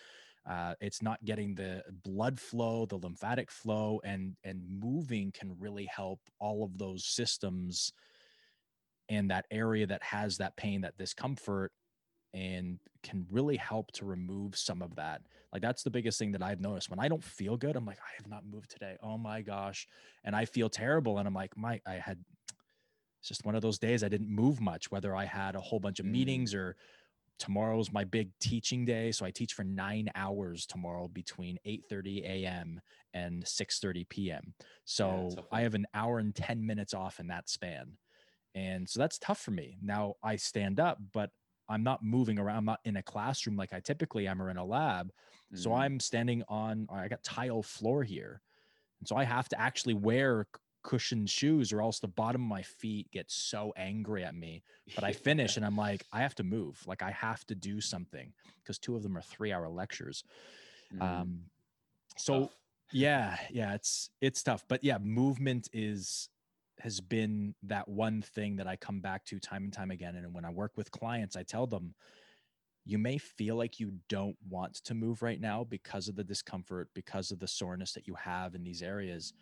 uh, it's not getting the blood flow the lymphatic flow and and moving can really help all of those systems and that area that has that pain that discomfort and can really help to remove some of that. Like that's the biggest thing that I've noticed. When I don't feel good, I'm like, I have not moved today. Oh my gosh. And I feel terrible. And I'm like, my I had it's just one of those days I didn't move much, whether I had a whole bunch of mm. meetings or tomorrow's my big teaching day. So I teach for nine hours tomorrow between 8 30 a.m. and 6 30 p.m. So yeah, I have an hour and 10 minutes off in that span. And so that's tough for me. Now I stand up, but I'm not moving around. I'm not in a classroom like I typically am or in a lab. Mm-hmm. So I'm standing on, I got tile floor here. And so I have to actually wear cushioned shoes or else the bottom of my feet gets so angry at me. But I finish and I'm like, I have to move. Like I have to do something because two of them are three hour lectures. Mm-hmm. Um, so tough. yeah, yeah, it's, it's tough, but yeah, movement is, has been that one thing that I come back to time and time again. And when I work with clients, I tell them you may feel like you don't want to move right now because of the discomfort, because of the soreness that you have in these areas.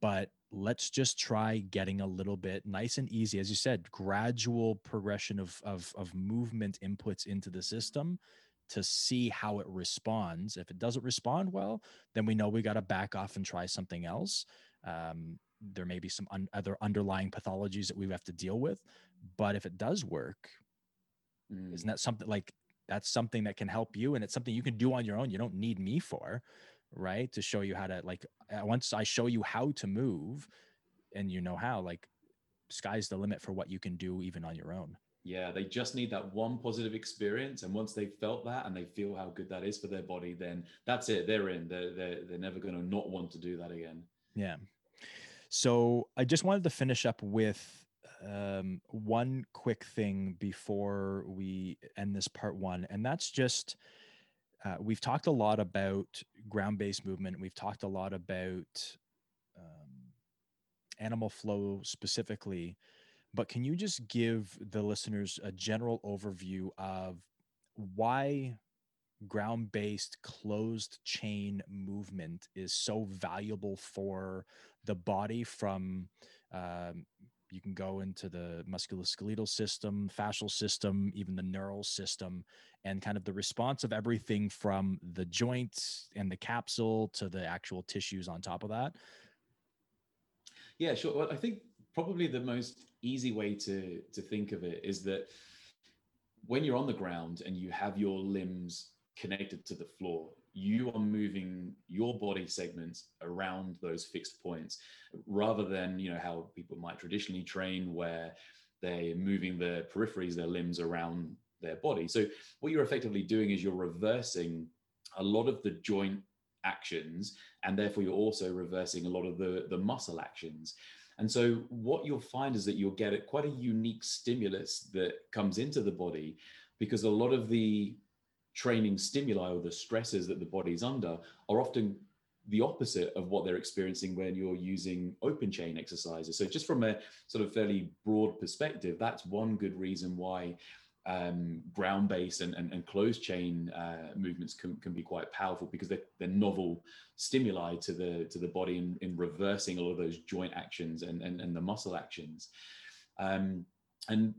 But let's just try getting a little bit nice and easy, as you said, gradual progression of, of, of movement inputs into the system to see how it responds. If it doesn't respond well, then we know we got to back off and try something else. Um, there may be some un- other underlying pathologies that we have to deal with. But if it does work, mm. isn't that something like that's something that can help you and it's something you can do on your own you don't need me for right to show you how to like once i show you how to move and you know how like sky's the limit for what you can do even on your own. Yeah they just need that one positive experience and once they've felt that and they feel how good that is for their body then that's it they're in they're they're, they're never going to not want to do that again. Yeah. So i just wanted to finish up with um, one quick thing before we end this part one, and that's just uh, we've talked a lot about ground based movement. We've talked a lot about um, animal flow specifically, but can you just give the listeners a general overview of why ground based closed chain movement is so valuable for the body from um, you can go into the musculoskeletal system, fascial system, even the neural system, and kind of the response of everything from the joints and the capsule to the actual tissues on top of that. Yeah, sure. Well, I think probably the most easy way to to think of it is that when you're on the ground and you have your limbs connected to the floor, you are moving your body segments around those fixed points rather than you know how people might traditionally train where they're moving their peripheries their limbs around their body. So what you're effectively doing is you're reversing a lot of the joint actions and therefore you're also reversing a lot of the the muscle actions. And so what you'll find is that you'll get quite a unique stimulus that comes into the body because a lot of the training stimuli or the stresses that the body's under are often the opposite of what they're experiencing when you're using open chain exercises. So, just from a sort of fairly broad perspective, that's one good reason why um, ground based and, and, and, closed chain uh, movements can, can be quite powerful because they're, they're novel stimuli to the to the body in, in reversing a lot of those joint actions and, and, and the muscle actions. Um, and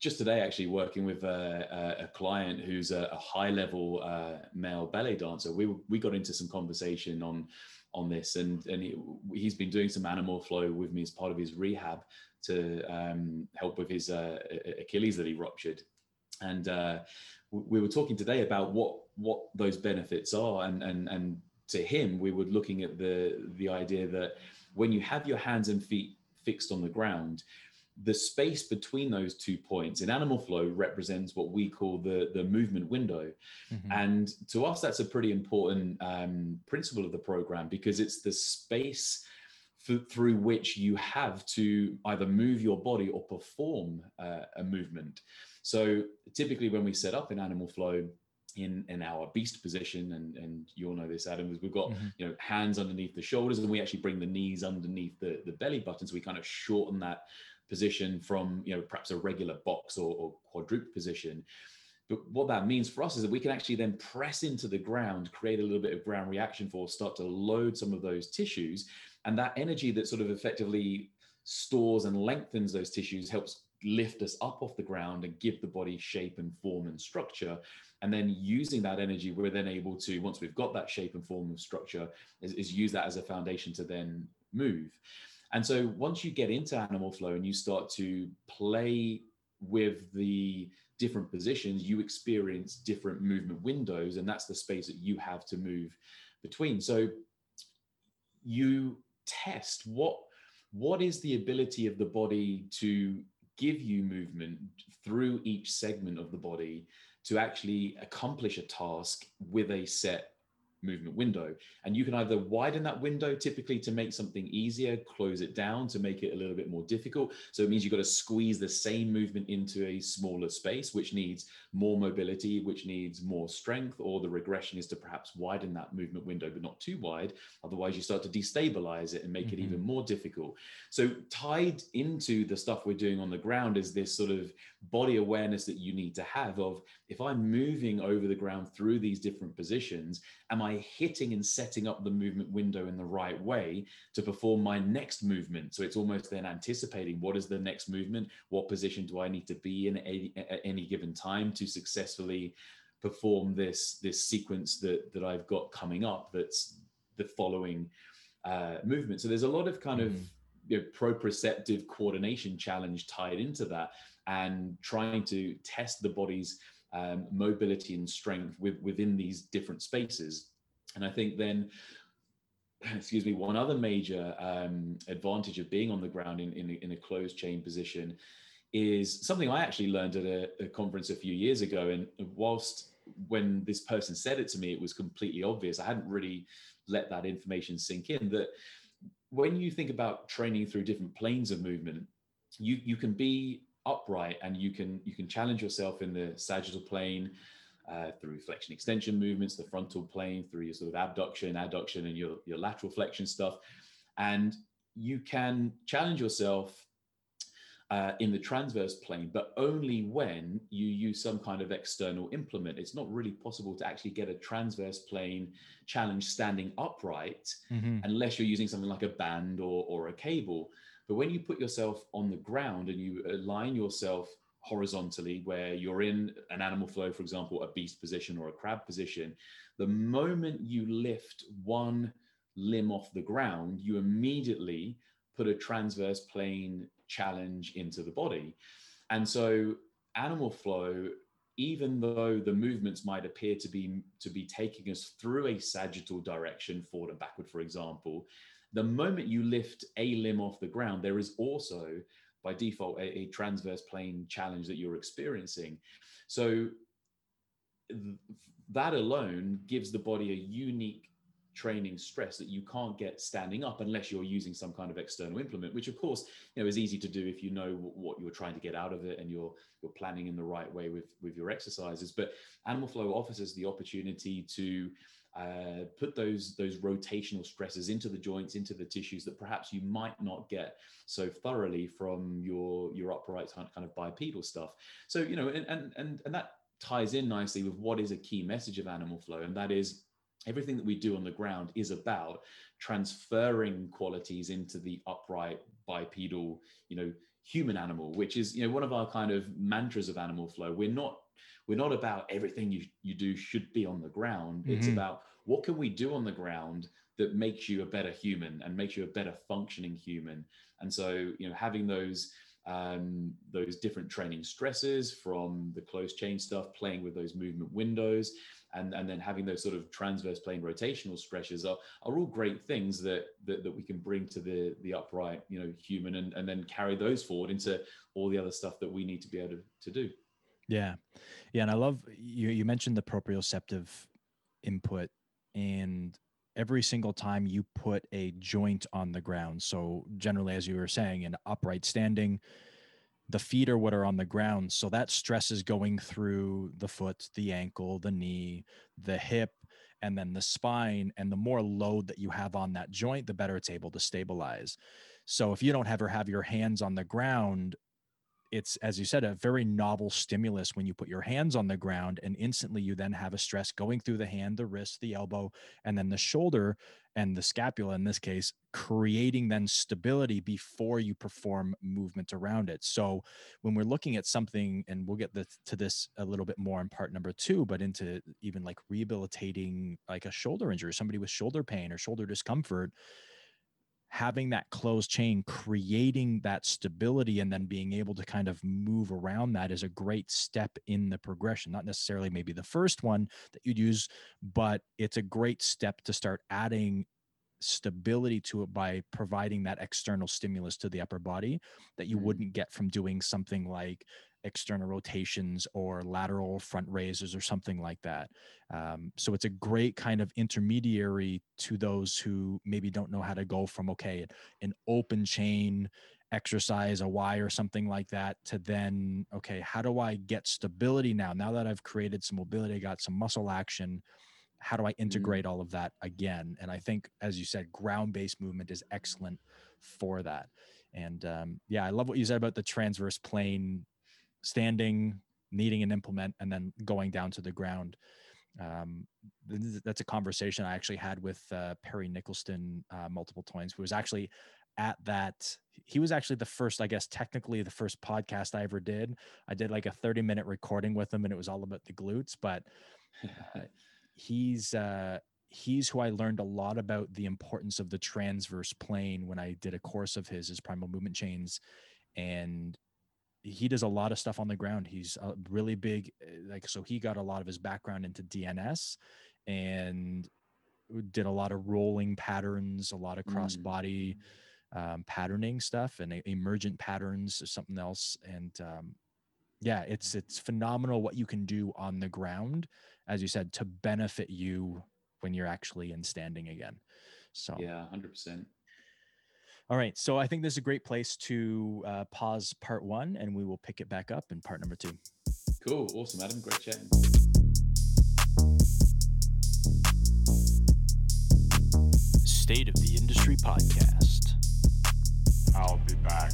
just today actually working with a, a client who's a, a high level uh, male ballet dancer we we got into some conversation on on this and and he, he's been doing some animal flow with me as part of his rehab to um, help with his uh, achilles that he ruptured. And uh, we were talking today about what what those benefits are and and and to him we were looking at the the idea that when you have your hands and feet fixed on the ground the space between those two points in animal flow represents what we call the, the movement window. Mm-hmm. And to us, that's a pretty important um, principle of the program because it's the space f- through which you have to either move your body or perform uh, a movement. So typically, when we set up in animal flow, in in our beast position and and you all know this adam is we've got mm-hmm. you know hands underneath the shoulders and we actually bring the knees underneath the the belly button so we kind of shorten that position from you know perhaps a regular box or, or quadruped position. But what that means for us is that we can actually then press into the ground, create a little bit of ground reaction force, start to load some of those tissues. And that energy that sort of effectively stores and lengthens those tissues helps lift us up off the ground and give the body shape and form and structure. And then using that energy, we're then able to, once we've got that shape and form and structure, is, is use that as a foundation to then move. And so once you get into animal flow and you start to play with the different positions, you experience different movement windows, and that's the space that you have to move between. So you test what what is the ability of the body to give you movement through each segment of the body to actually accomplish a task with a set movement window. And you can either widen that window typically to make something easier, close it down to make it a little bit more difficult. So it means you've got to squeeze the same movement into a smaller space, which needs more mobility, which needs more strength, or the regression is to perhaps widen that movement window, but not too wide. Otherwise, you start to destabilize it and make mm-hmm. it even more difficult. So tied into the stuff we're doing on the ground is this sort of body awareness that you need to have of if I'm moving over the ground through these different positions, am I hitting and setting up the movement window in the right way to perform my next movement? So it's almost then anticipating what is the next movement? What position do I need to be in at any given time to successfully perform this this sequence that that I've got coming up that's the following uh, movement. So there's a lot of kind mm. of you know, proprioceptive coordination challenge tied into that and trying to test the body's um, mobility and strength with, within these different spaces. And I think then, excuse me, one other major um, advantage of being on the ground in, in, in, a closed chain position is something I actually learned at a, a conference a few years ago. And whilst when this person said it to me, it was completely obvious. I hadn't really let that information sink in that when you think about training through different planes of movement, you, you can be upright and you can you can challenge yourself in the sagittal plane uh, through flexion extension movements, the frontal plane, through your sort of abduction, adduction, and your, your lateral flexion stuff. And you can challenge yourself uh, in the transverse plane, but only when you use some kind of external implement. It's not really possible to actually get a transverse plane challenge standing upright mm-hmm. unless you're using something like a band or, or a cable. But when you put yourself on the ground and you align yourself horizontally, where you're in an animal flow, for example, a beast position or a crab position, the moment you lift one limb off the ground, you immediately put a transverse plane challenge into the body. And so animal flow even though the movements might appear to be to be taking us through a sagittal direction forward and backward for example the moment you lift a limb off the ground, there is also by default a, a transverse plane challenge that you're experiencing. So th- that alone gives the body a unique training stress that you can't get standing up unless you're using some kind of external implement which of course you know is easy to do if you know what you're trying to get out of it and you're you're planning in the right way with with your exercises but animal flow offers us the opportunity to uh, put those those rotational stresses into the joints, into the tissues that perhaps you might not get so thoroughly from your your upright kind of bipedal stuff. So you know, and and and, and that ties in nicely with what is a key message of animal flow, and that is everything that we do on the ground is about transferring qualities into the upright bipedal, you know, human animal, which is you know one of our kind of mantras of animal flow. We're not we're not about everything you, you do should be on the ground. Mm-hmm. It's about what can we do on the ground that makes you a better human and makes you a better functioning human. And so, you know, having those um, those different training stresses from the close chain stuff, playing with those movement windows, and, and then having those sort of transverse plane rotational stretches are, are all great things that, that, that we can bring to the, the upright, you know, human and, and then carry those forward into all the other stuff that we need to be able to, to do. Yeah. Yeah. And I love you, you mentioned the proprioceptive input and every single time you put a joint on the ground. So generally, as you were saying, in upright standing, the feet are what are on the ground. So that stress is going through the foot, the ankle, the knee, the hip, and then the spine. And the more load that you have on that joint, the better it's able to stabilize. So if you don't ever have your hands on the ground, it's as you said a very novel stimulus when you put your hands on the ground and instantly you then have a stress going through the hand the wrist the elbow and then the shoulder and the scapula in this case creating then stability before you perform movement around it. So when we're looking at something and we'll get the, to this a little bit more in part number two but into even like rehabilitating like a shoulder injury somebody with shoulder pain or shoulder discomfort having that closed chain, creating that stability, and then being able to kind of move around that is a great step in the progression. Not necessarily maybe the first one that you'd use, but it's a great step to start adding stability to it by providing that external stimulus to the upper body that you Mm. wouldn't get from doing something like external rotations or lateral front raises or something like that. Um, so it's a great kind of intermediary to those who maybe don't know how to go from, okay, an open chain exercise, a Y or something like that, to then, okay, how do I get stability now? Now that I've created some mobility, I got some muscle action. How do I integrate all of that again? And I think, as you said, ground based movement is excellent for that. And um, yeah, I love what you said about the transverse plane standing, needing an implement, and then going down to the ground. Um, th- th- that's a conversation I actually had with uh, Perry Nickelston uh, multiple times, who was actually at that. He was actually the first, I guess, technically the first podcast I ever did. I did like a 30 minute recording with him, and it was all about the glutes. But he's uh, he's who I learned a lot about the importance of the transverse plane when I did a course of his, his primal movement chains, and he does a lot of stuff on the ground. He's a really big, uh, like so he got a lot of his background into DNS, and did a lot of rolling patterns, a lot of cross Mm. body um, patterning stuff, and emergent patterns is something else. And um, yeah, it's it's phenomenal what you can do on the ground, as you said, to benefit you when you're actually in standing again. So yeah, hundred percent. All right. So I think this is a great place to uh, pause part one and we will pick it back up in part number two. Cool. Awesome, Adam. Great chatting. State of the Industry Podcast. I'll be back.